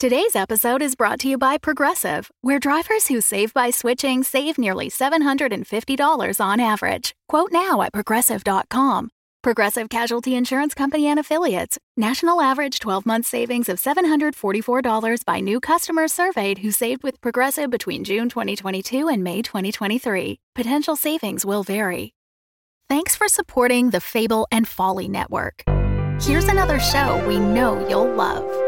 Today's episode is brought to you by Progressive, where drivers who save by switching save nearly $750 on average. Quote now at progressive.com. Progressive Casualty Insurance Company and Affiliates. National average 12 month savings of $744 by new customers surveyed who saved with Progressive between June 2022 and May 2023. Potential savings will vary. Thanks for supporting the Fable and Folly Network. Here's another show we know you'll love.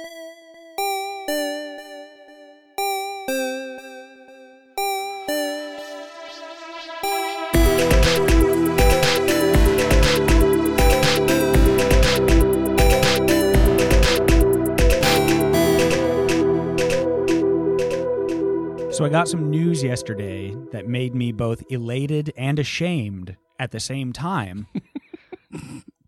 So I got some news yesterday that made me both elated and ashamed at the same time.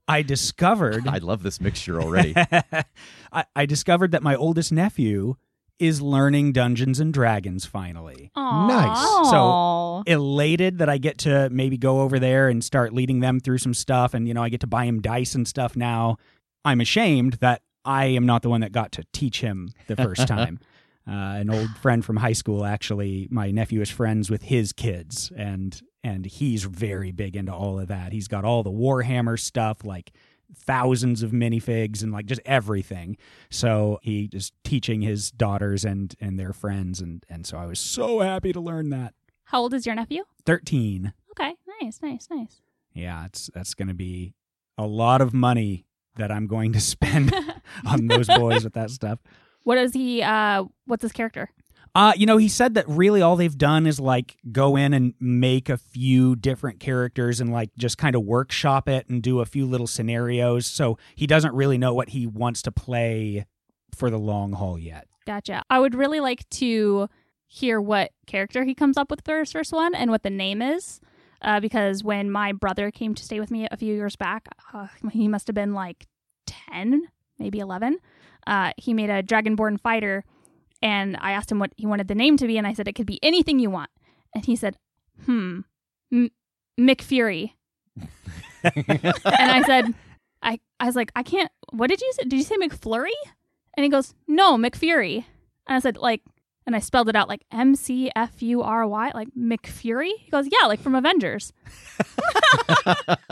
I discovered. I love this mixture already. I, I, discovered that my oldest nephew is learning Dungeons and Dragons finally. Aww. Nice. So elated that I get to maybe go over there and start leading them through some stuff. And, you know, I get to buy him dice and stuff now. I'm ashamed that I am not the one that got to teach him the first time. Uh, an old friend from high school actually my nephew is friends with his kids and and he's very big into all of that. He's got all the warhammer stuff like thousands of minifigs and like just everything. So he is teaching his daughters and and their friends and and so i was so happy to learn that. How old is your nephew? 13 Okay, nice, nice, nice. yeah it's that's going to be a lot of money that i'm going to spend on those boys with that stuff What is he? Uh, what's his character? Uh, you know, he said that really all they've done is like go in and make a few different characters and like just kind of workshop it and do a few little scenarios. So he doesn't really know what he wants to play for the long haul yet. Gotcha. I would really like to hear what character he comes up with for his first one and what the name is. Uh, because when my brother came to stay with me a few years back, uh, he must have been like 10, maybe 11. Uh, he made a Dragonborn fighter, and I asked him what he wanted the name to be, and I said it could be anything you want. And he said, hmm, M- McFury. and I said, I, I was like, I can't, what did you say? Did you say McFlurry? And he goes, no, McFury. And I said, like, and I spelled it out like M C F U R Y, like McFury. He goes, yeah, like from Avengers.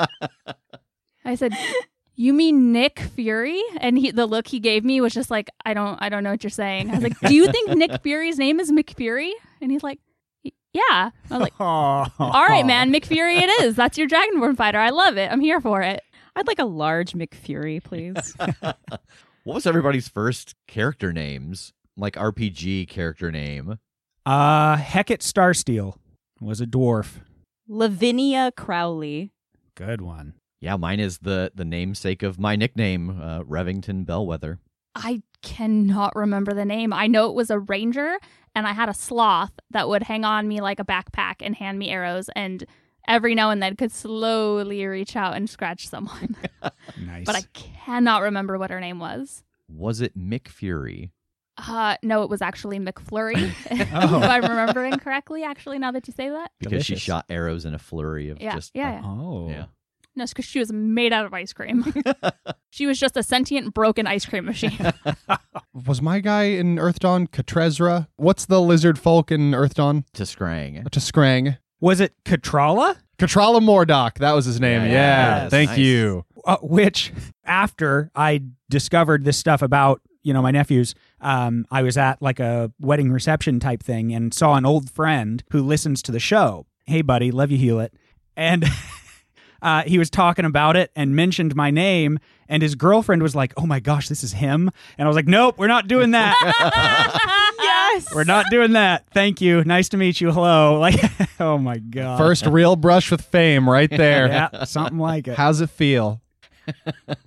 I said, you mean Nick Fury? And he, the look he gave me was just like, I don't, I don't know what you're saying. I was like, do you think Nick Fury's name is McFury? And he's like, yeah. I was like, all right, man, McFury it is. That's your Dragonborn fighter. I love it. I'm here for it. I'd like a large McFury, please. what was everybody's first character names? Like RPG character name? Uh, Hecate Starsteel was a dwarf. Lavinia Crowley. Good one. Yeah, mine is the the namesake of my nickname, uh, Revington Bellwether. I cannot remember the name. I know it was a ranger, and I had a sloth that would hang on me like a backpack and hand me arrows, and every now and then could slowly reach out and scratch someone. nice. But I cannot remember what her name was. Was it Mick Fury? Uh, no, it was actually McFlurry. Oh. if I'm remembering correctly, actually, now that you say that. Because she shot arrows in a flurry of Yeah, just yeah, yeah. Oh. yeah. No, because she was made out of ice cream. she was just a sentient, broken ice cream machine. Was my guy in Earthdawn Katrezra? What's the lizard folk in Earth Dawn? T'skrang. T'skrang. Was it Katrala? Katrala Mordock. That was his name. Yeah, Yeah. yes, Thank nice. you. uh, which after I discovered this stuff about you know my nephews, um, I was at like a wedding reception type thing and saw an old friend who listens to the show. Hey, buddy, love you, Hewlett, and. Uh, he was talking about it and mentioned my name, and his girlfriend was like, "Oh my gosh, this is him!" And I was like, "Nope, we're not doing that. yes. we're not doing that. Thank you. Nice to meet you. Hello." Like, oh my god, First real brush with fame right there. yeah, something like it. How's it feel?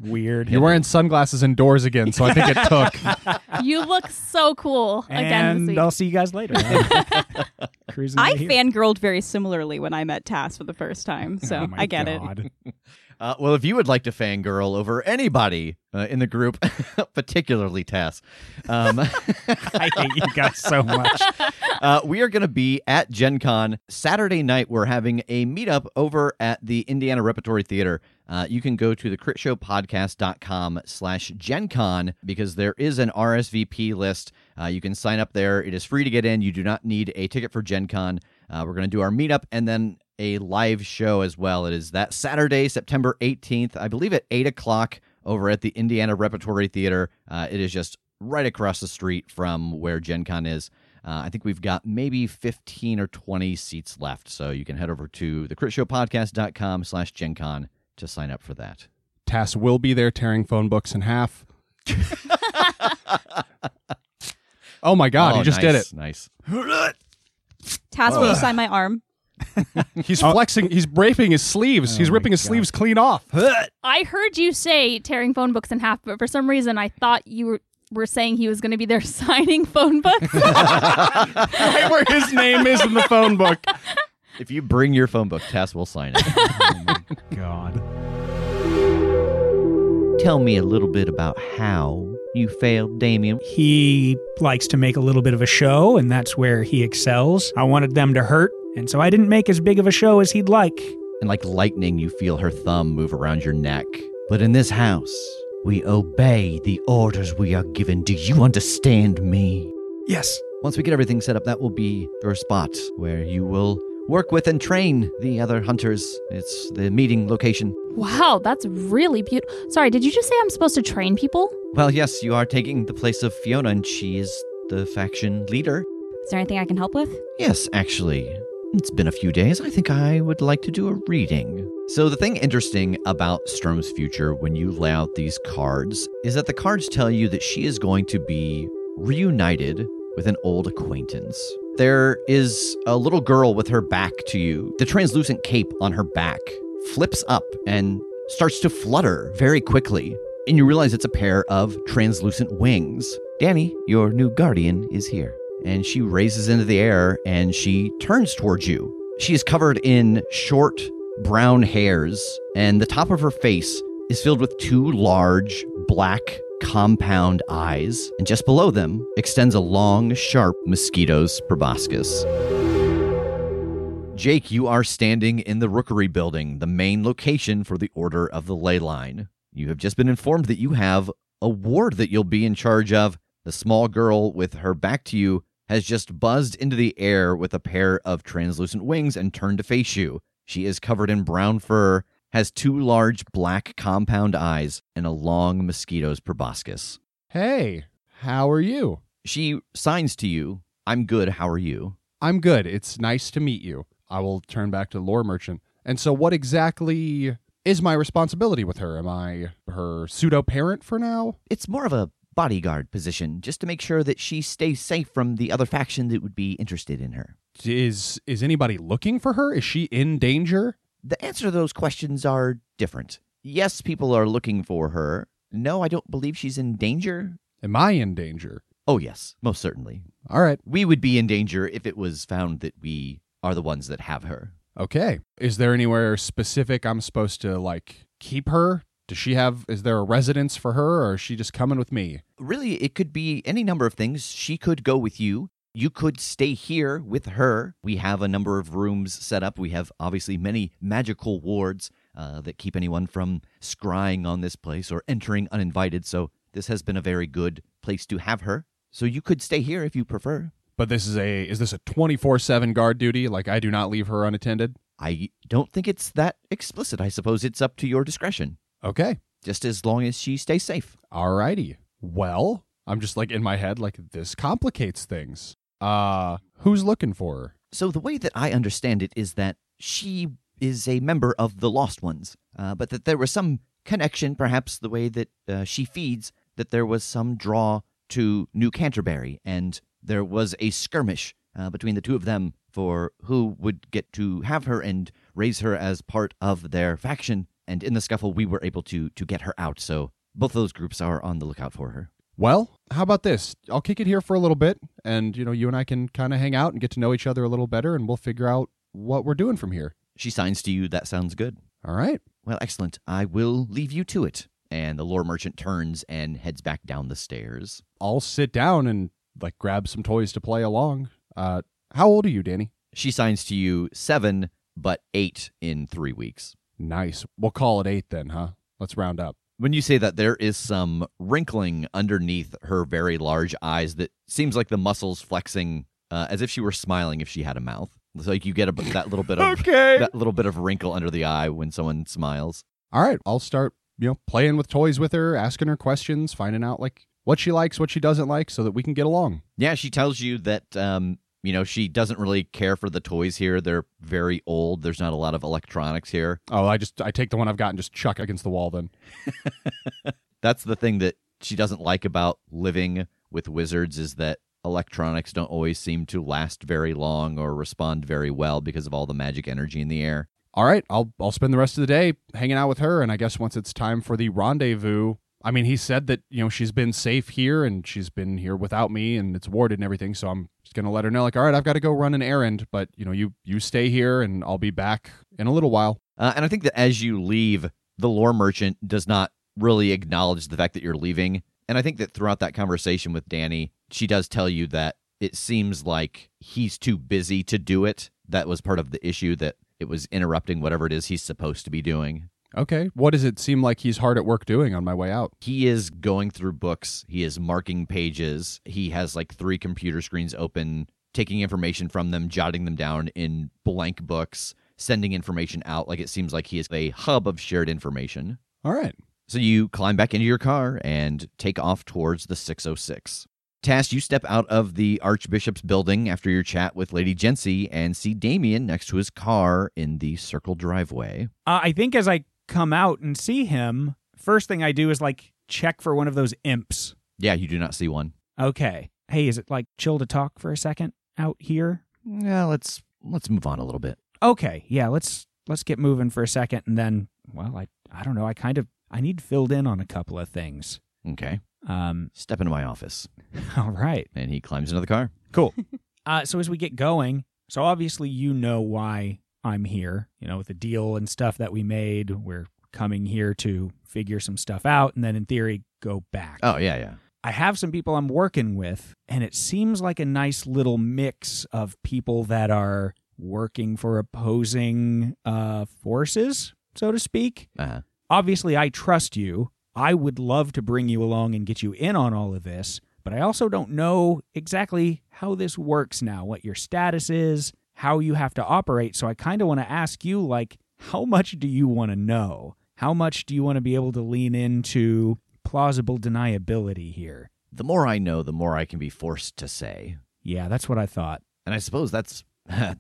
Weird. You're wearing sunglasses indoors again, so I think it took. you look so cool again this and week. I'll see you guys later. Cruising I over here. fangirled very similarly when I met Tass for the first time, oh so Oh my I get God. Uh, well, if you would like to fangirl over anybody uh, in the group, particularly Tass, um, I hate you guys so much. uh, we are going to be at Gen Con Saturday night. We're having a meetup over at the Indiana Repertory Theater. Uh, you can go to the critshowpodcast.com slash Gen Con because there is an RSVP list. Uh, you can sign up there. It is free to get in. You do not need a ticket for Gen Con. Uh, we're going to do our meetup and then a live show as well. It is that Saturday, September 18th, I believe at 8 o'clock over at the Indiana Repertory Theater. Uh, it is just right across the street from where Gen Con is. Uh, I think we've got maybe 15 or 20 seats left. So you can head over to thecritshowpodcast.com slash Gen Con to sign up for that. Tass will be there tearing phone books in half. oh my god, Oh, he just nice, did it. Nice. Tass, will you sign my arm? He's uh, flexing, he's raping his sleeves. he's Oh my ripping his God. sleeves clean off. I heard you say tearing phone books in half, but for some reason I thought you were, were saying he was going to be there signing phone books. right where his name is in the phone book. If you bring your phone book, Tass will sign it. oh my God. Tell me a little bit about how you failed, Damien. He likes to make a little bit of a show, and that's where he excels. I wanted them to hurt, and so I didn't make as big of a show as he'd like. And like lightning, you feel her thumb move around your neck. But in this house, we obey the orders we are given. Do you understand me? Yes. Once we get everything set up, that will be your spot where you will work with and train the other hunters. It's the meeting location. wow, that's really beautiful. Sorry, did you just say I'm supposed to train people? Well, yes, you are taking the place of Fiona, and she is the faction leader. Is there anything I can help with? Yes, actually. It's been a few days. I think I would like to do a reading. So, the thing interesting about Strom's future when you lay out these cards is that the cards tell you that she is going to be reunited with an old acquaintance. There is a little girl with her back to you. The translucent cape on her back flips up and starts to flutter very quickly. And you realize it's a pair of translucent wings. Danny, your new guardian, is here. And she raises into the air and she turns towards you. She is covered in short brown hairs, and the top of her face is filled with two large black compound eyes. And just below them extends a long, sharp mosquito's proboscis. Jake, you are standing in the Rookery building, the main location for the Order of the Ley Line. You have just been informed that you have a ward that you'll be in charge of. The small girl with her back to you has just buzzed into the air with a pair of translucent wings and turned to face you. She is covered in brown fur, has two large black compound eyes, and a long mosquito's proboscis. Hey, how are you? She signs to you, I'm good, how are you? I'm good. It's nice to meet you. I will turn back to the lore merchant. And so, what exactly is my responsibility with her? Am I her pseudo parent for now? It's more of a bodyguard position, just to make sure that she stays safe from the other faction that would be interested in her. Is is anybody looking for her? Is she in danger? The answer to those questions are different. Yes, people are looking for her. No, I don't believe she's in danger. Am I in danger? Oh, yes, most certainly. All right. We would be in danger if it was found that we are the ones that have her. Okay. Is there anywhere specific I'm supposed to like keep her? Does she have is there a residence for her or is she just coming with me? Really, it could be any number of things. She could go with you. You could stay here with her. We have a number of rooms set up. We have obviously many magical wards. uh, that keep anyone from scrying on this place or entering uninvited. So this has been a very good place to have her. So you could stay here if you prefer. But this is a is this a 24/7 guard duty? Like I do not leave her unattended? I don't think it's that explicit. I suppose it's up to your discretion. Okay. Just as long as she stays safe. Alrighty. Well, I'm just like in my head like this complicates things. Uh, who's looking for her? So the way that I understand it is that she is a member of the Lost Ones, uh, but that there was some connection, perhaps the way that uh, she feeds, that there was some draw to New Canterbury, and there was a skirmish uh, between the two of them for who would get to have her and raise her as part of their faction. And in the scuffle, we were able to to get her out. So both those groups are on the lookout for her. Well, how about this? I'll kick it here for a little bit, and you know, you and I can kind of hang out and get to know each other a little better, and we'll figure out what we're doing from here. She signs to you. That sounds good. All right. Well, excellent. I will leave you to it. And the lore merchant turns and heads back down the stairs. I'll sit down and like grab some toys to play along. Uh, how old are you, Danny? She signs to you seven, but eight in three weeks. Nice. We'll call it eight then, huh? Let's round up. When you say that, there is some wrinkling underneath her very large eyes that seems like the muscles flexing uh, as if she were smiling if she had a mouth. It's like you get a, that little bit of Okay. that little bit of wrinkle under the eye when someone smiles. All right, I'll start, you know, playing with toys with her, asking her questions, finding out like what she likes, what she doesn't like, so that we can get along. Yeah, she tells you that um, you know, she doesn't really care for the toys here. They're very old. There's not a lot of electronics here. Oh, I just I take the one I've got and just chuck it against the wall then. That's the thing that she doesn't like about living with wizards is that electronics don't always seem to last very long or respond very well because of all the magic energy in the air. All right, I'll I'll spend the rest of the day hanging out with her, and I guess once it's time for the rendezvous, I mean, he said that you know she's been safe here and she's been here without me, and it's warded and everything. So I'm just gonna let her know, like, all right, I've got to go run an errand, but you know, you you stay here, and I'll be back in a little while. Uh, and I think that as you leave, the lore merchant does not really acknowledge the fact that you're leaving. And I think that throughout that conversation with Danny, she does tell you that it seems like he's too busy to do it. That was part of the issue that it was interrupting whatever it is he's supposed to be doing. Okay, what does it seem like he's hard at work doing on my way out? He is going through books, he is marking pages, he has like three computer screens open, taking information from them, jotting them down in blank books, sending information out. Like it seems like he is a hub of shared information. All right. So you climb back into your car and take off towards the 606. Tass, you step out of the Archbishop's building after your chat with Lady Jency and see Damien next to his car in the circle driveway. Uh, I think as I come out and see him, first thing I do is like check for one of those imps. Yeah, you do not see one. Okay. Hey, is it like chill to talk for a second out here? Yeah, let's let's move on a little bit. Okay. Yeah, let's let's get moving for a second and then well, I I don't know, I kind of I need filled in on a couple of things. Okay. Um Step into my office. all right. And he climbs into the car. Cool. uh, so as we get going, so obviously you know why I'm here. You know, with the deal and stuff that we made, we're coming here to figure some stuff out, and then in theory go back. Oh, yeah, yeah. I have some people I'm working with, and it seems like a nice little mix of people that are working for opposing uh, forces, so to speak. Uh-huh. Obviously, I trust you. I would love to bring you along and get you in on all of this, but I also don't know exactly how this works now, what your status is, how you have to operate. So I kind of want to ask you, like, how much do you want to know? How much do you want to be able to lean into plausible deniability here? The more I know, the more I can be forced to say. Yeah, that's what I thought. And I suppose that's. I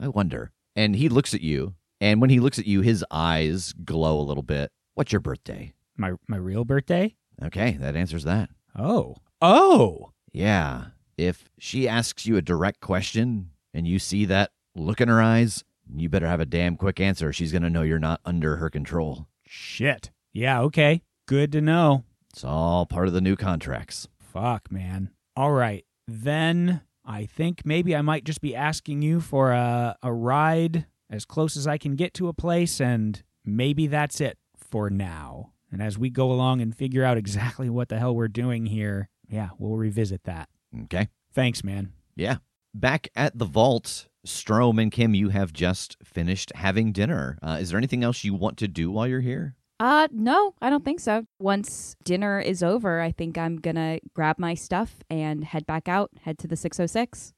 wonder. And he looks at you, and when he looks at you, his eyes glow a little bit. What's your birthday? My my real birthday? Okay, that answers that. Oh. Oh. Yeah. If she asks you a direct question and you see that look in her eyes, you better have a damn quick answer. She's going to know you're not under her control. Shit. Yeah, okay. Good to know. It's all part of the new contracts. Fuck, man. All right. Then I think maybe I might just be asking you for a, a ride as close as I can get to a place, and maybe that's it for now. And as we go along and figure out exactly what the hell we're doing here, yeah, we'll revisit that. Okay. Thanks, man. Yeah. Back at the vault, Strom and Kim, you have just finished having dinner. Uh, is there anything else you want to do while you're here? Uh, no, I don't think so. Once dinner is over, I think I'm gonna grab my stuff and head back out, head to the 606.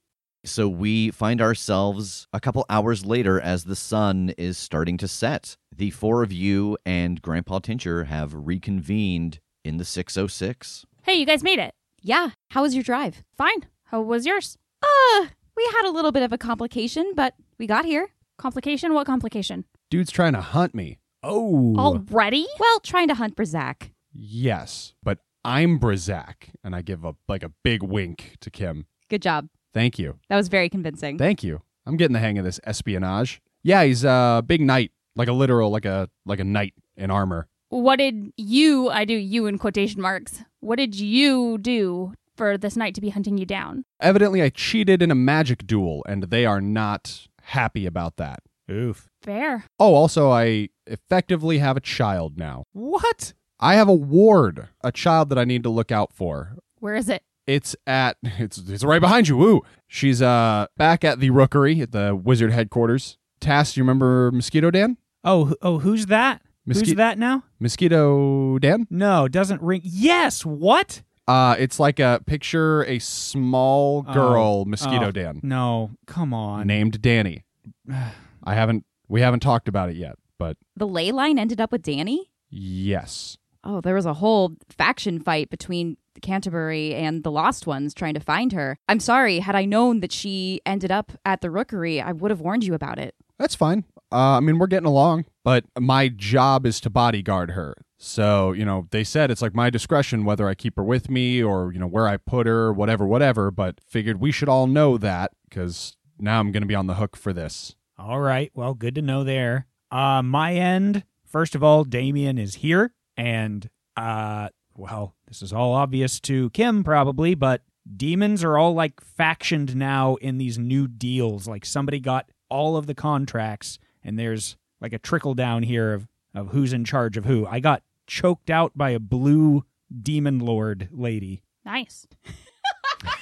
So we find ourselves a couple hours later as the sun is starting to set. The four of you and Grandpa Tincher have reconvened in the 606. Hey, you guys made it. Yeah, how was your drive? Fine. How was yours? Uh, we had a little bit of a complication, but we got here. Complication? What complication? Dude's trying to hunt me. Oh. Already? Well, trying to hunt Brazak. Yes, but I'm Brazak, and I give a like a big wink to Kim. Good job. Thank you. That was very convincing. Thank you. I'm getting the hang of this espionage. Yeah, he's a big knight, like a literal, like a like a knight in armor. What did you, I do you in quotation marks, what did you do for this knight to be hunting you down? Evidently, I cheated in a magic duel, and they are not happy about that. Oof. Fair. Oh, also, I effectively have a child now. What? I have a ward, a child that I need to look out for. Where is it? It's at it's it's right behind you. Woo! She's uh back at the rookery at the wizard headquarters. Tass, you remember Mosquito Dan? Oh, oh, who's that? Mosqui- who's that now? Mosquito Dan? No, doesn't ring. Yes. What? Uh, it's like a picture a small girl, Oh, Mosquito oh, Dan, No, come on. named Danny. I haven't we haven't talked about it yet, but The ley line ended up with Danny? yes. Oh, there was a whole faction fight between Canterbury and the Lost Ones trying to find her. I'm sorry, had I known that she ended up at the rookery, I would have warned you about it. That's fine. Uh, I mean, we're getting along, but my job is to bodyguard her. So, you know, they said it's like my discretion whether I keep her with me or, you know, where I put her, whatever, whatever. But figured we should all know that because now I'm going to be on the hook for this. All right. Well, good to know there. Uh, my end. First of all, Damien is here, and uh, well, this is all obvious to Kim probably, but demons are all like factioned now in these new deals. Like somebody got all of the contracts, and there's like a trickle down here of of who's in charge of who. I got choked out by a blue demon lord lady, Nice.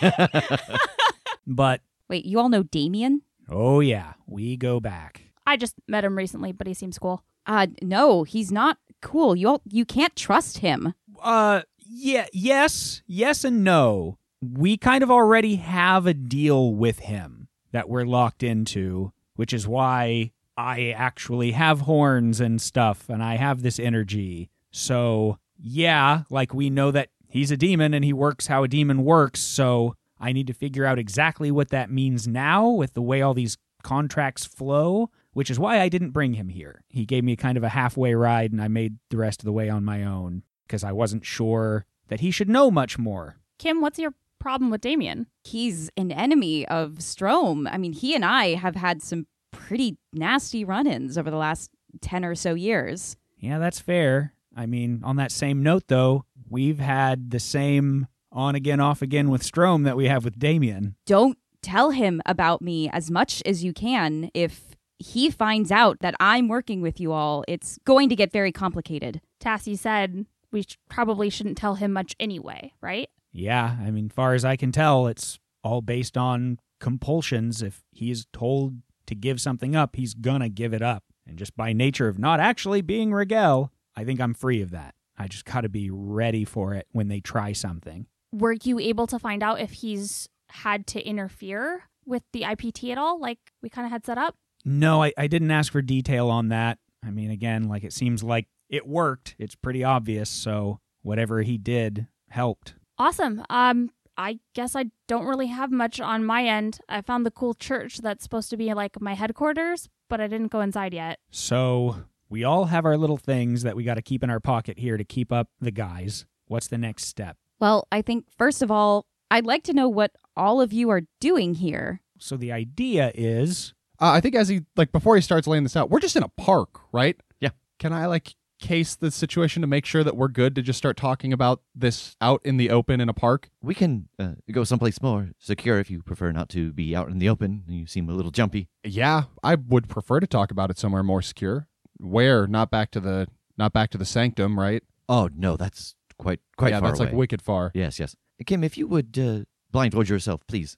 but Wait, you all know Damien? oh yeah, we go back. I just met him recently, but he seems cool. Uh no, he's not cool. You all, you can't trust him. Uh, yeah, yes, yes, and no. We kind of already have a deal with him that we're locked into, which is why I actually have horns and stuff, and I have this energy. So, yeah, like we know that he's a demon and he works how a demon works. So, I need to figure out exactly what that means now with the way all these contracts flow, which is why I didn't bring him here. He gave me kind of a halfway ride, and I made the rest of the way on my own because I wasn't sure that he should know much more. Kim, what's your problem with Damien? He's an enemy of Strom. I mean, he and I have had some pretty nasty run-ins over the last 10 or so years. Yeah, that's fair. I mean, on that same note, though, we've had the same on again, off again with Strom that we have with Damien. Don't tell him about me as much as you can. If he finds out that I'm working with you all, it's going to get very complicated. Tassie said we sh- probably shouldn't tell him much anyway, right? Yeah, I mean, far as I can tell, it's all based on compulsions. If he is told to give something up, he's gonna give it up. And just by nature of not actually being Rigel, I think I'm free of that. I just gotta be ready for it when they try something. Were you able to find out if he's had to interfere with the IPT at all, like we kind of had set up? No, I, I didn't ask for detail on that. I mean, again, like it seems like it worked. It's pretty obvious. So whatever he did helped. Awesome. Um, I guess I don't really have much on my end. I found the cool church that's supposed to be like my headquarters, but I didn't go inside yet. So we all have our little things that we got to keep in our pocket here to keep up the guise. What's the next step? Well, I think first of all, I'd like to know what all of you are doing here. So the idea is Uh, I think as he like before he starts laying this out, we're just in a park, right? Yeah. Can I like case the situation to make sure that we're good to just start talking about this out in the open in a park? We can uh, go someplace more secure if you prefer not to be out in the open. You seem a little jumpy. Yeah, I would prefer to talk about it somewhere more secure. Where? Not back to the not back to the sanctum, right? Oh no, that's quite quite yeah, far that's away. like wicked far. Yes, yes. Kim, if you would uh, blindfold yourself, please.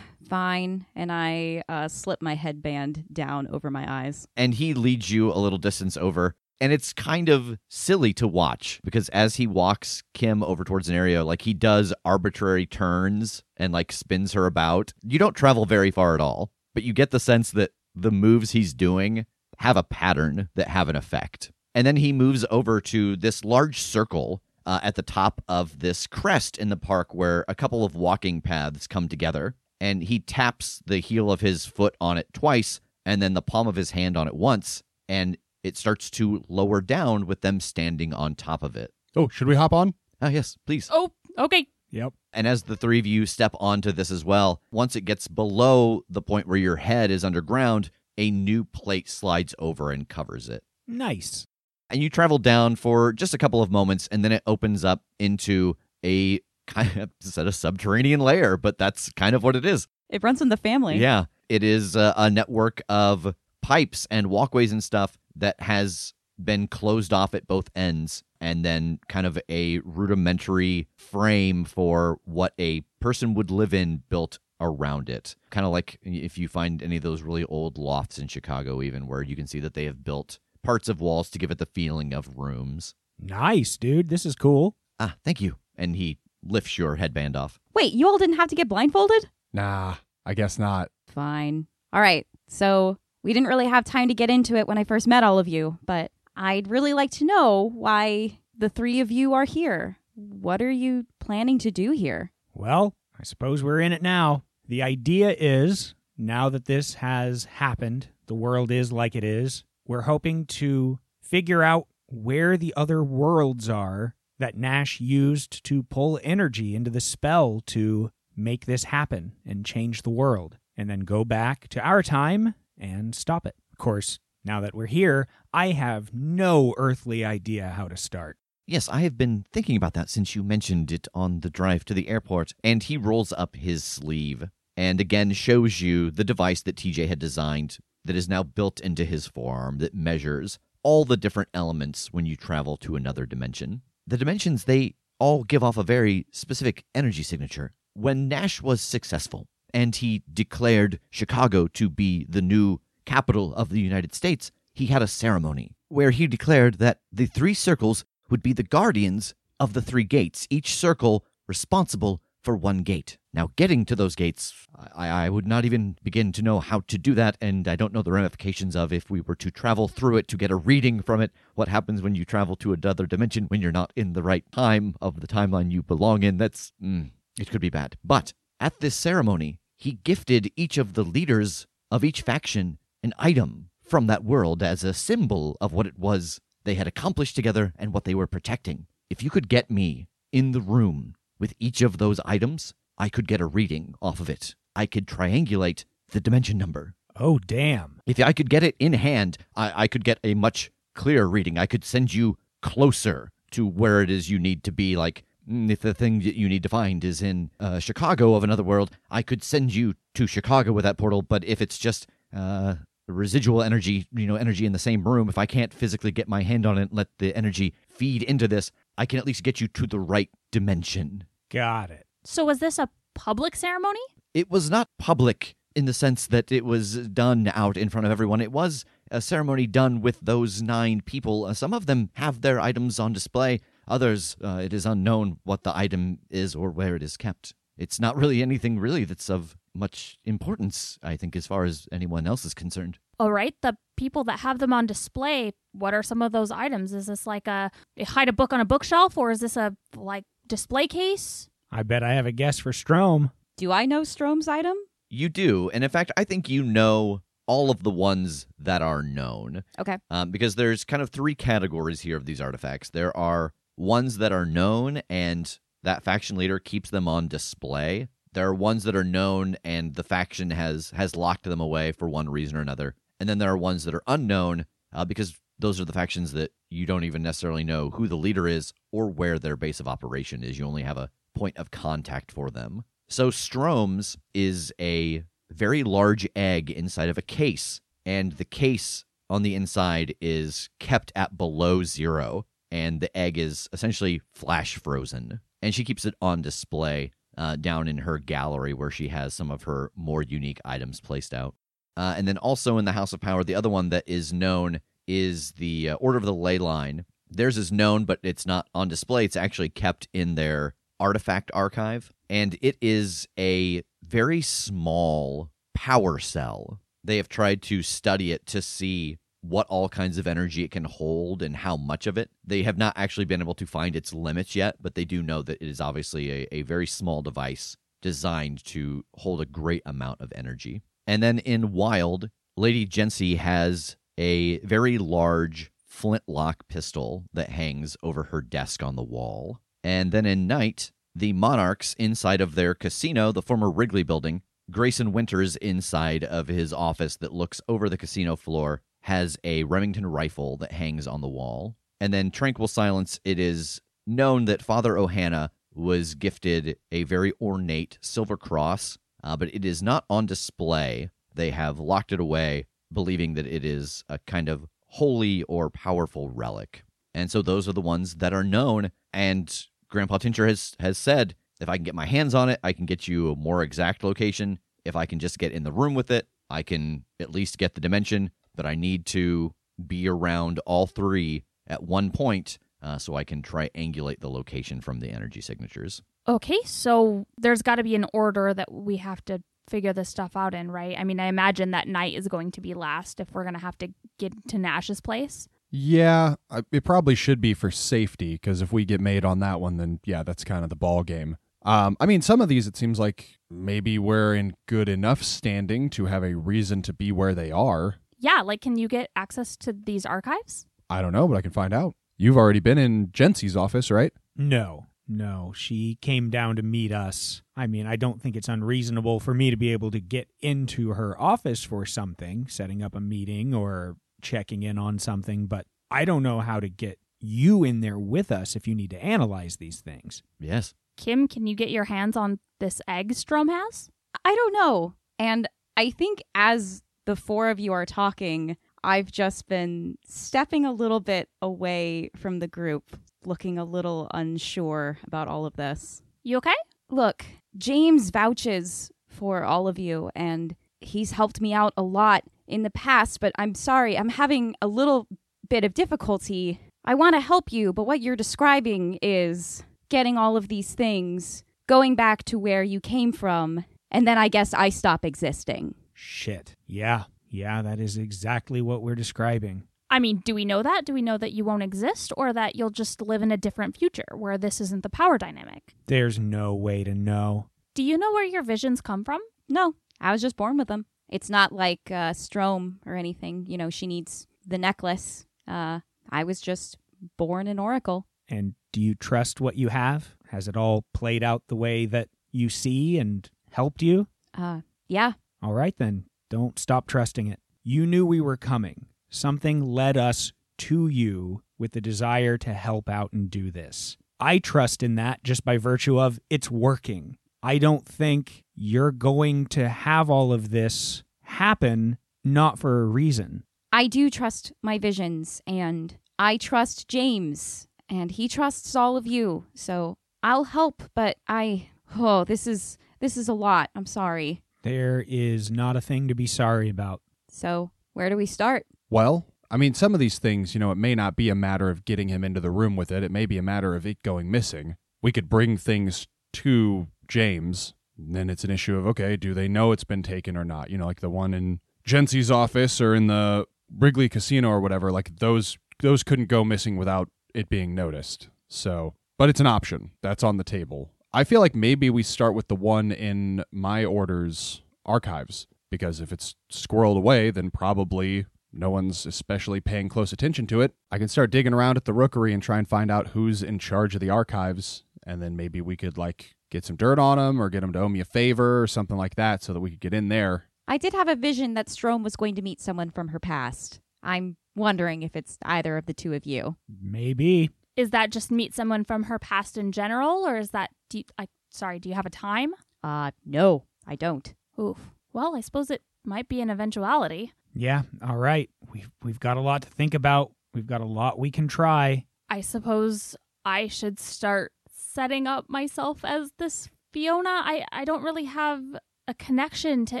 Fine. And I uh, slip my headband down over my eyes. And he leads you a little distance over. And it's kind of silly to watch because as he walks Kim over towards an area, like he does arbitrary turns and like spins her about. You don't travel very far at all, but you get the sense that the moves he's doing have a pattern that have an effect. And then he moves over to this large circle uh, at the top of this crest in the park where a couple of walking paths come together. And he taps the heel of his foot on it twice and then the palm of his hand on it once. And it starts to lower down with them standing on top of it. Oh, should we hop on? Oh, yes, please. Oh, okay. Yep. And as the three of you step onto this as well, once it gets below the point where your head is underground, a new plate slides over and covers it. Nice. And you travel down for just a couple of moments, and then it opens up into a kind of set a subterranean layer, but that's kind of what it is. It runs in the family. Yeah. It is a, a network of pipes and walkways and stuff that has been closed off at both ends and then kind of a rudimentary frame for what a person would live in built around it. Kind of like if you find any of those really old lofts in Chicago, even where you can see that they have built parts of walls to give it the feeling of rooms. Nice, dude. This is cool. Ah, thank you. And he lifts your headband off. Wait, you all didn't have to get blindfolded? Nah, I guess not. Fine. All right. So we didn't really have time to get into it when I first met all of you, but I'd really like to know why the three of you are here. What are you planning to do here? Well, I suppose we're in it now. The idea is now that this has happened, the world is like it is, we're hoping to figure out where the other worlds are that Nash used to pull energy into the spell to make this happen and change the world, and then go back to our time and stop it. Of course, now that we're here, I have no earthly idea how to start. Yes, I have been thinking about that since you mentioned it on the drive to the airport. And he rolls up his sleeve and again shows you the device that TJ had designed that is now built into his forearm that measures all the different elements when you travel to another dimension. The dimensions, they all give off a very specific energy signature. When Nash was successful and he declared Chicago to be the new capital of the United States, he had a ceremony where he declared that the three circles would be the guardians of the three gates, each circle responsible for one gate. Now, getting to those gates, I, I, would not even begin to know how to do that, and I don't know the ramifications of if we were to travel through it to get a reading from it. What happens when you travel to another dimension when you're not in the right time of the timeline you belong in? That's. Mm, it could be bad. But at this ceremony, he gifted each of the leaders of each faction an item from that world as a symbol of what it was they had accomplished together and what they were protecting. If you could get me in the room with each of those items, I could get a reading off of it. I could triangulate the dimension number. Oh, damn. If I could get it in hand, I, I could get a much clearer reading. I could send you closer to where it is you need to be. Like, if the thing that you need to find is in uh, Chicago of another world, I could send you to Chicago with that portal. But if it's just uh, residual energy, you know, energy in the same room, if I can't physically get my hand on it, let the energy feed into this, I can at least get you to the right dimension. Got it. So was this a public ceremony? It was not public in the sense that it was done out in front of everyone. It was a ceremony done with those nine people. Uh, some of them have their items on display. Others, uh, it is unknown what the item is or where it is kept. It's not really anything really that's of much importance, I think, as far as anyone else is concerned. All right, the people that have them on display, what are some of those items? Is this like a hide a book on a bookshelf or is this a like display case? I bet I have a guess for Strom. Do I know Strom's item? You do. And in fact, I think you know all of the ones that are known. Okay. Um, because there's kind of three categories here of these artifacts. There are ones that are known and that faction leader keeps them on display. There are ones that are known and the faction has has locked them away for one reason or another. And then there are ones that are unknown uh, because those are the factions that you don't even necessarily know who the leader is or where their base of operation is. You only have a point of contact for them. So Strom's is a very large egg inside of a case, and the case on the inside is kept at below zero, and the egg is essentially flash frozen. And she keeps it on display uh, down in her gallery where she has some of her more unique items placed out. Uh, and then also in the House of Power, the other one that is known is the uh, Order of the Ley Line. Theirs is known, but it's not on display. It's actually kept in their artifact archive. And it is a very small power cell. They have tried to study it to see what all kinds of energy it can hold and how much of it. They have not actually been able to find its limits yet, but they do know that it is obviously a, a very small device designed to hold a great amount of energy. And then in Wild, Lady Jency has a very large flintlock pistol that hangs over her desk on the wall. And then in Night, the Monarchs inside of their casino, the former Wrigley building, Grayson Winters inside of his office that looks over the casino floor has a Remington rifle that hangs on the wall. And then Tranquil Silence, it is known that Father Ohana was gifted a very ornate silver cross, uh, but it is not on display. They have locked it away, believing that it is a kind of holy or powerful relic. And so those are the ones that are known. And Grandpa Tincher has, has said, if I can get my hands on it, I can get you a more exact location. If I can just get in the room with it, I can at least get the dimension, but I need to be around all three at one point uh, so I can triangulate the location from the energy signatures. Okay, so there's got to be an order that we have to figure this stuff out in, right? I mean, I imagine that night is going to be last if we're going to have to get to Nash's place. Yeah, it probably should be for safety because if we get made on that one, then yeah, that's kind of the ball game. Um, I mean, some of these it seems like maybe we're in good enough standing to have a reason to be where they are. Yeah, like can you get access to these archives? I don't know, but I can find out. You've already been in Jency's office, right? No, no. She came down to meet us. I mean, I don't think it's unreasonable for me to be able to get into her office for something, setting up a meeting or checking in on something, but I don't know how to get you in there with us if you need to analyze these things. Yes. Kim, can you get your hands on this egg Strom has? I don't know. And I think as the four of you are talking, I've just been stepping a little bit away from the group, looking a little unsure about all of this. You okay? Look, James vouches for all of you, and he's helped me out a lot in the past, but I'm sorry, I'm having a little bit of difficulty. I want to help you, but what you're describing is getting all of these things, going back to where you came from, and then I guess I stop existing. Shit. Yeah. Yeah, that is exactly what we're describing. I mean, do we know that? Do we know that you won't exist or that you'll just live in a different future where this isn't the power dynamic? There's no way to know. Do you know where your visions come from? No, I was just born with them. It's not like uh, Strom or anything. You know, she needs the necklace. Uh, I was just born an oracle. And do you trust what you have? Has it all played out the way that you see and helped you? Uh, yeah. All right then. Don't stop trusting it. You knew we were coming. Something led us to you with the desire to help out and do this. I trust in that just by virtue of it's working. I don't think you're going to have all of this happen not for a reason. I do trust my visions and I trust James and he trusts all of you. So I'll help, but I oh, this is this is a lot. I'm sorry. There is not a thing to be sorry about. So, where do we start? Well, I mean, some of these things, you know, it may not be a matter of getting him into the room with it. It may be a matter of it going missing. We could bring things to James. Then it's an issue of, okay, do they know it's been taken or not? You know, like the one in Jency's office or in the Wrigley Casino or whatever, like those those couldn't go missing without it being noticed. So, but it's an option that's on the table. I feel like maybe we start with the one in my order's archives because if it's squirreled away, then probably no one's especially paying close attention to it. I can start digging around at the rookery and try and find out who's in charge of the archives, and then maybe we could like get some dirt on them or get them to owe me a favor or something like that so that we could get in there. I did have a vision that Strom was going to meet someone from her past. I'm wondering if it's either of the two of you. Maybe is that just meet someone from her past in general, or is that do you, I sorry, do you have a time? Uh, no, I don't. Oof. Well, I suppose it might be an eventuality. Yeah. All right. We've we've got a lot to think about. We've got a lot we can try. I suppose I should start setting up myself as this Fiona, I, I don't really have a connection to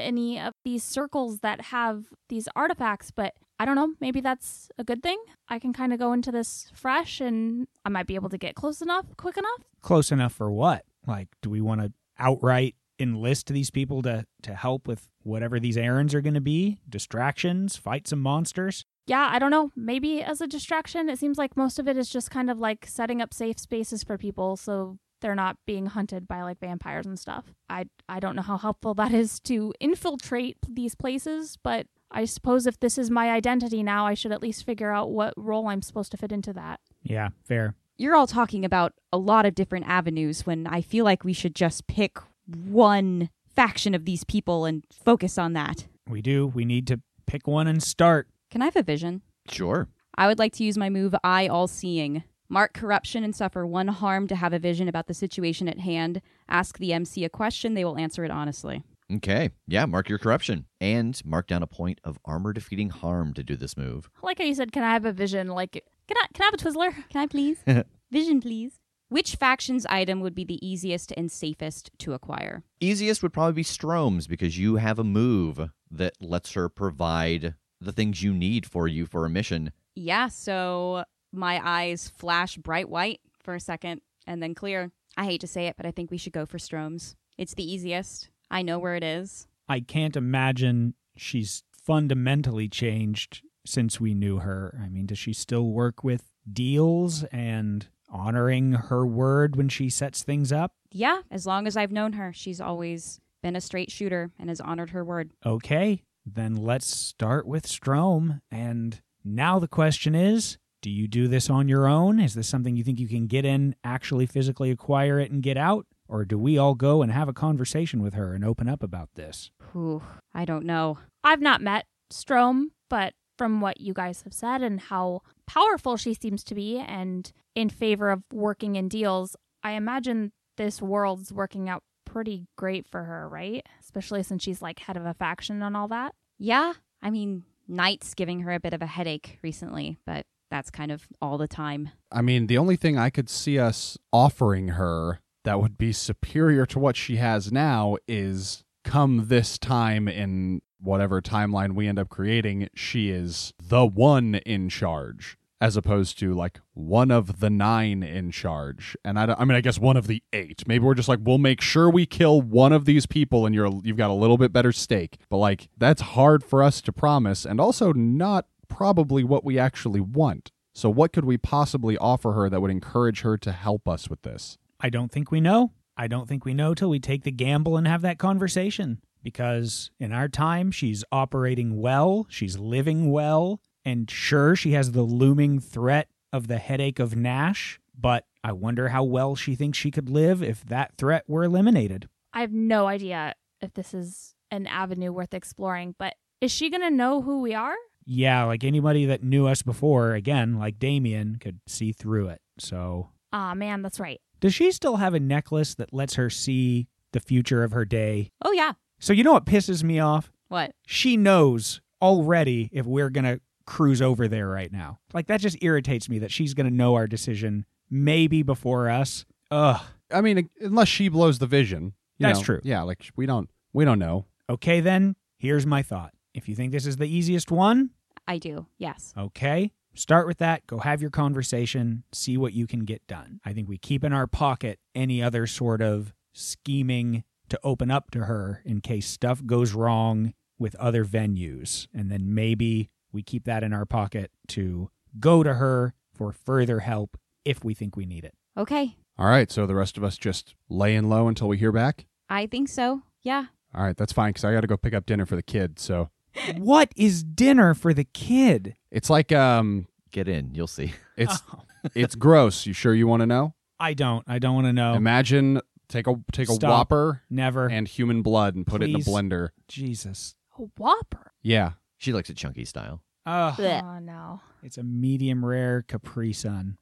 any of these circles that have these artifacts, but I don't know, maybe that's a good thing. I can kind of go into this fresh and I might be able to get close enough, quick enough. Close enough for what? Like, do we want to outright enlist these people to, to help with whatever these errands are going to be? Distractions? Fight some monsters? Yeah, I don't know. Maybe as a distraction, it seems like most of it is just kind of like setting up safe spaces for people so they're not being hunted by like vampires and stuff. I I don't know how helpful that is to infiltrate these places, but I suppose if this is my identity now, I should at least figure out what role I'm supposed to fit into that. Yeah, fair. You're all talking about a lot of different avenues when I feel like we should just pick one faction of these people and focus on that. We do. We need to pick one and start. Can I have a vision? Sure. I would like to use my move Eye All Seeing. Mark corruption and suffer one harm to have a vision about the situation at hand. Ask the MC a question, they will answer it honestly. Okay. Yeah, mark your corruption. And mark down a point of armor defeating harm to do this move. Like how you said, can I have a vision? Like, can I, can I have a Twizzler? Can I please? vision, please. Which faction's item would be the easiest and safest to acquire? Easiest would probably be Strom's because you have a move that lets her provide the things you need for you for a mission. Yeah, so my eyes flash bright white for a second and then clear. I hate to say it, but I think we should go for Strom's. It's the easiest. I know where it is. I can't imagine she's fundamentally changed since we knew her. I mean, does she still work with deals and honoring her word when she sets things up? Yeah, as long as I've known her, she's always been a straight shooter and has honored her word. Okay, then let's start with Strome. And now the question is do you do this on your own? Is this something you think you can get in, actually physically acquire it, and get out? Or do we all go and have a conversation with her and open up about this? Ooh, I don't know. I've not met Strome, but from what you guys have said and how powerful she seems to be and in favor of working in deals, I imagine this world's working out pretty great for her, right? Especially since she's like head of a faction and all that. Yeah, I mean, Knight's giving her a bit of a headache recently, but that's kind of all the time. I mean, the only thing I could see us offering her that would be superior to what she has now is come this time in whatever timeline we end up creating, she is the one in charge as opposed to like one of the nine in charge. And I, I mean, I guess one of the eight. Maybe we're just like, we'll make sure we kill one of these people, and you're you've got a little bit better stake. But like, that's hard for us to promise, and also not probably what we actually want. So, what could we possibly offer her that would encourage her to help us with this? I don't think we know. I don't think we know till we take the gamble and have that conversation. Because in our time, she's operating well, she's living well, and sure, she has the looming threat of the headache of Nash, but I wonder how well she thinks she could live if that threat were eliminated. I have no idea if this is an avenue worth exploring, but is she going to know who we are? Yeah, like anybody that knew us before, again, like Damien, could see through it. So. Ah, man, that's right. Does she still have a necklace that lets her see the future of her day? Oh, yeah. So, you know what pisses me off? What? She knows already if we're going to cruise over there right now. Like, that just irritates me that she's going to know our decision maybe before us. Ugh. I mean, unless she blows the vision. That's know, true. Yeah, like we don't we don't know. Okay, then, here's my thought. If you think this is the easiest one, I do. Yes. Okay. Start with that. Go have your conversation. See what you can get done. I think we keep in our pocket any other sort of scheming to open up to her in case stuff goes wrong with other venues. And then maybe we keep that in our pocket to go to her for further help if we think we need it. Okay. All right. So the rest of us just laying low until we hear back? I think so. Yeah. All right. That's fine because I got to go pick up dinner for the kid. So. what is dinner for the kid? It's like um get in, you'll see. It's oh. it's gross. You sure you want to know? I don't. I don't want to know. Imagine take a take Stop. a whopper never and human blood and put Please. it in a blender. Jesus. A whopper. Yeah. She likes it chunky style. Oh, oh no. It's a medium rare Capri Sun.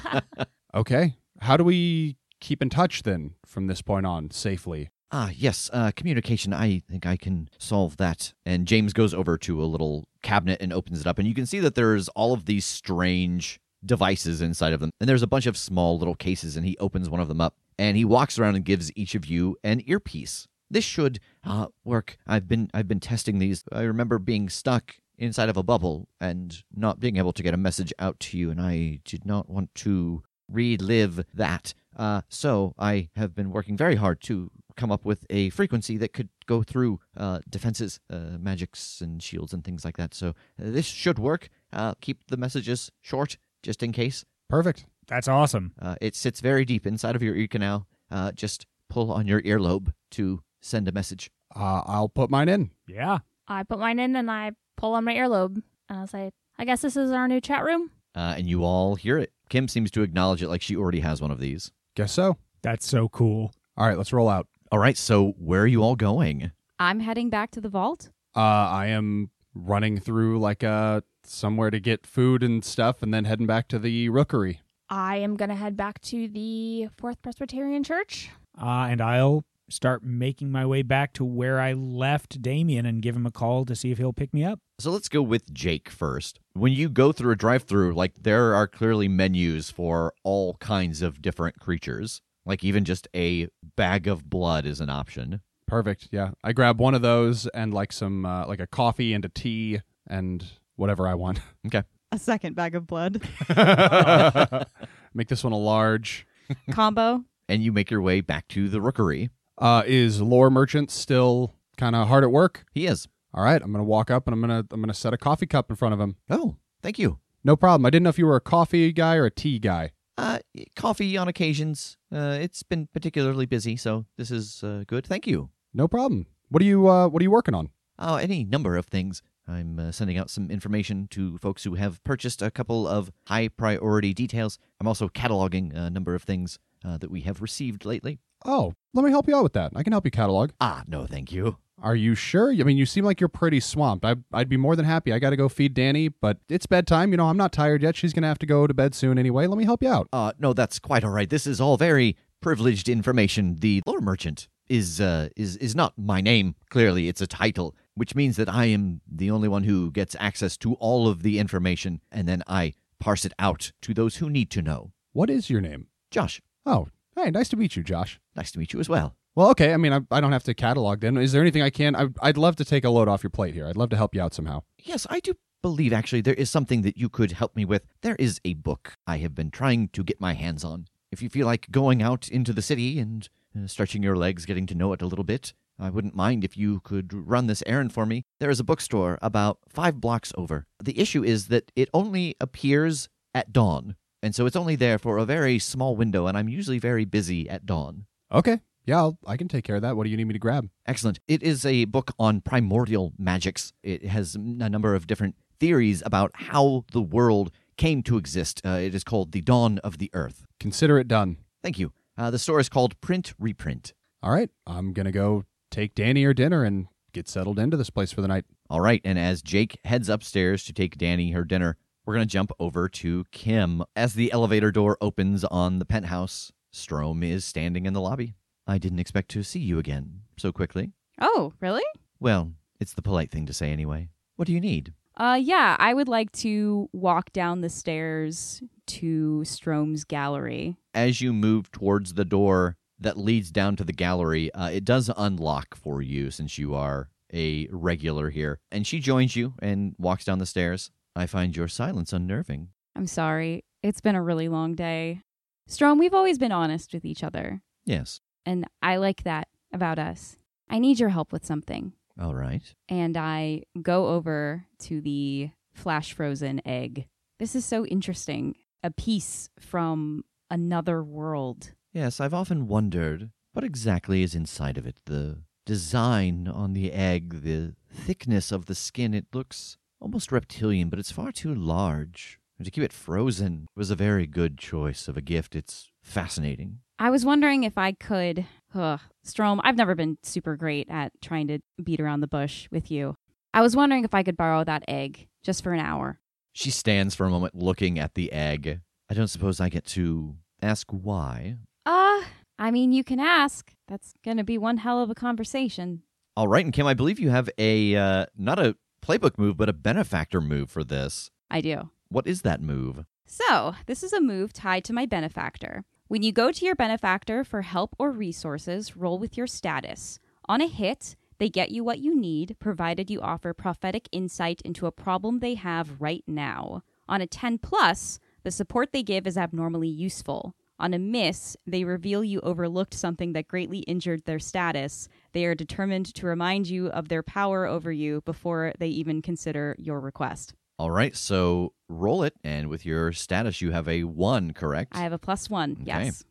okay. How do we keep in touch then from this point on safely? Ah, yes, uh, communication. I think I can solve that. And James goes over to a little cabinet and opens it up, and you can see that there's all of these strange devices inside of them. And there's a bunch of small little cases, and he opens one of them up and he walks around and gives each of you an earpiece. This should uh, work. I've been I've been testing these. I remember being stuck inside of a bubble and not being able to get a message out to you, and I did not want to relive that. Uh, so I have been working very hard to come up with a frequency that could go through uh, defenses, uh, magics, and shields and things like that. So uh, this should work. Uh, keep the messages short, just in case. Perfect. That's awesome. Uh, it sits very deep inside of your ear canal. Uh, just pull on your earlobe to send a message. Uh, I'll put mine in. Yeah. I put mine in and I pull on my earlobe and I say, I guess this is our new chat room. Uh, and you all hear it. Kim seems to acknowledge it like she already has one of these. Guess so. That's so cool. All right, let's roll out. All right, so where are you all going? I'm heading back to the vault. Uh, I am running through like uh somewhere to get food and stuff, and then heading back to the rookery. I am going to head back to the Fourth Presbyterian Church. Uh, and I'll start making my way back to where I left Damien and give him a call to see if he'll pick me up. So let's go with Jake first. When you go through a drive through, like there are clearly menus for all kinds of different creatures. Like even just a bag of blood is an option. Perfect. Yeah, I grab one of those and like some uh, like a coffee and a tea and whatever I want. Okay. A second bag of blood. Make this one a large combo. And you make your way back to the rookery. Uh, is lore merchant still kind of hard at work? He is. All right, I'm gonna walk up and I'm gonna I'm gonna set a coffee cup in front of him. Oh, thank you. No problem. I didn't know if you were a coffee guy or a tea guy. Uh, coffee on occasions. Uh, it's been particularly busy, so this is uh, good. Thank you. No problem. What are you uh, What are you working on? Oh, any number of things. I'm uh, sending out some information to folks who have purchased a couple of high priority details. I'm also cataloging a number of things uh, that we have received lately. Oh, let me help you out with that. I can help you catalog. Ah, no, thank you. Are you sure? I mean, you seem like you're pretty swamped. I, I'd be more than happy. I got to go feed Danny, but it's bedtime. You know, I'm not tired yet. She's going to have to go to bed soon anyway. Let me help you out. Uh, no, that's quite all right. This is all very privileged information. The lore merchant is uh, is is not my name. Clearly, it's a title, which means that I am the only one who gets access to all of the information, and then I parse it out to those who need to know. What is your name? Josh. Oh, hey, nice to meet you, Josh. Nice to meet you as well. Well, okay. I mean, I, I don't have to catalog then. Is there anything I can? I, I'd love to take a load off your plate here. I'd love to help you out somehow. Yes, I do believe actually there is something that you could help me with. There is a book I have been trying to get my hands on. If you feel like going out into the city and uh, stretching your legs, getting to know it a little bit, I wouldn't mind if you could run this errand for me. There is a bookstore about five blocks over. The issue is that it only appears at dawn, and so it's only there for a very small window, and I'm usually very busy at dawn. Okay. Yeah, I'll, I can take care of that. What do you need me to grab? Excellent. It is a book on primordial magics. It has a number of different theories about how the world came to exist. Uh, it is called The Dawn of the Earth. Consider it done. Thank you. Uh, the store is called Print Reprint. All right. I'm going to go take Danny her dinner and get settled into this place for the night. All right. And as Jake heads upstairs to take Danny her dinner, we're going to jump over to Kim. As the elevator door opens on the penthouse, Strom is standing in the lobby. I didn't expect to see you again so quickly. Oh, really? Well, it's the polite thing to say anyway. What do you need? Uh, yeah, I would like to walk down the stairs to Strom's gallery. As you move towards the door that leads down to the gallery, uh, it does unlock for you since you are a regular here. And she joins you and walks down the stairs. I find your silence unnerving. I'm sorry. It's been a really long day. Strom, we've always been honest with each other. Yes. And I like that about us. I need your help with something. All right. And I go over to the flash frozen egg. This is so interesting. A piece from another world. Yes, I've often wondered what exactly is inside of it. The design on the egg, the thickness of the skin, it looks almost reptilian, but it's far too large. And to keep it frozen was a very good choice of a gift. It's fascinating. I was wondering if I could. Ugh, Strom, I've never been super great at trying to beat around the bush with you. I was wondering if I could borrow that egg just for an hour. She stands for a moment looking at the egg. I don't suppose I get to ask why. Uh, I mean, you can ask. That's going to be one hell of a conversation. All right, and Kim, I believe you have a, uh, not a playbook move, but a benefactor move for this. I do. What is that move? So, this is a move tied to my benefactor. When you go to your benefactor for help or resources, roll with your status. On a hit, they get you what you need, provided you offer prophetic insight into a problem they have right now. On a 10 plus, the support they give is abnormally useful. On a miss, they reveal you overlooked something that greatly injured their status. They are determined to remind you of their power over you before they even consider your request. All right, so roll it, and with your status, you have a one, correct? I have a plus one, Okay. yes.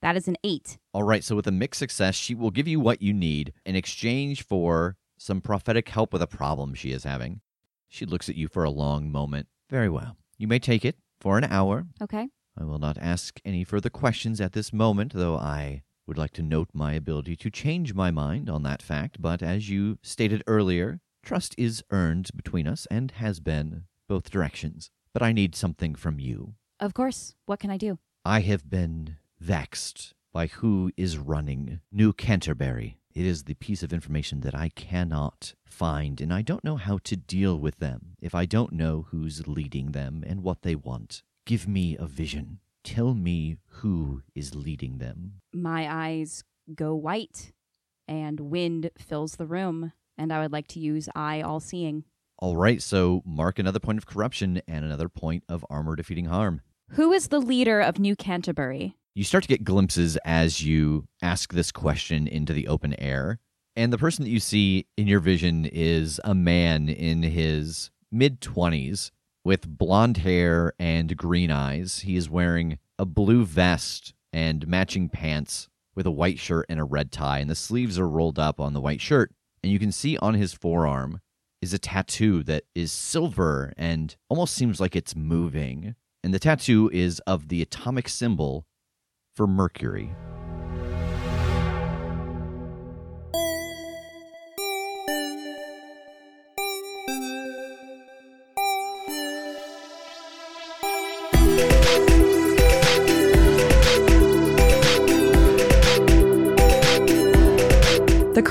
That is an eight. All right, so with a mixed success, she will give you what you need in exchange for some prophetic help with a problem she is having. She looks at you for a long moment. Very well. You may take it for an hour. Okay. I will not ask any further questions at this moment, though I would like to note my ability to change my mind on that fact. But as you stated earlier, trust is earned between us and has been both directions. But I need something from you. Of course. What can I do? I have been vexed by who is running New Canterbury. It is the piece of information that I cannot find, and I don't know how to deal with them if I don't know who's leading them and what they want. Give me a vision. Tell me who is leading them. My eyes go white and wind fills the room, and I would like to use eye all seeing. All right, so mark another point of corruption and another point of armor defeating harm. Who is the leader of New Canterbury? You start to get glimpses as you ask this question into the open air. And the person that you see in your vision is a man in his mid 20s with blonde hair and green eyes. He is wearing a blue vest and matching pants with a white shirt and a red tie, and the sleeves are rolled up on the white shirt. And you can see on his forearm is a tattoo that is silver and almost seems like it's moving. And the tattoo is of the atomic symbol for Mercury.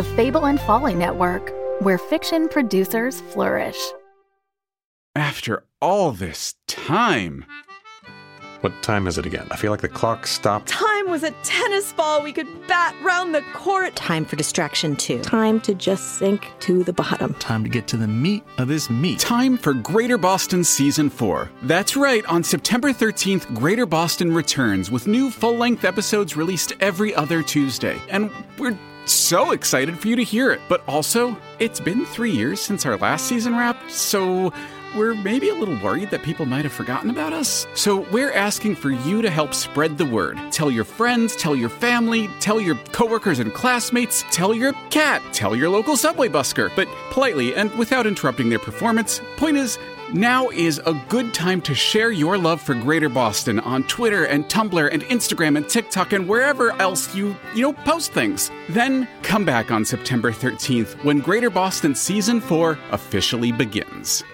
The Fable and Folly Network, where fiction producers flourish. After all this time. What time is it again? I feel like the clock stopped. Time was a tennis ball we could bat round the court. Time for distraction, too. Time to just sink to the bottom. Time to get to the meat of this meat. Time for Greater Boston Season 4. That's right, on September 13th, Greater Boston returns with new full length episodes released every other Tuesday. And we're so excited for you to hear it. But also, it's been three years since our last season wrapped, so we're maybe a little worried that people might have forgotten about us. So we're asking for you to help spread the word. Tell your friends, tell your family, tell your coworkers and classmates, tell your cat, tell your local subway busker, but politely and without interrupting their performance. Point is, now is a good time to share your love for Greater Boston on Twitter and Tumblr and Instagram and TikTok and wherever else you, you know, post things. Then come back on September 13th when Greater Boston Season 4 officially begins.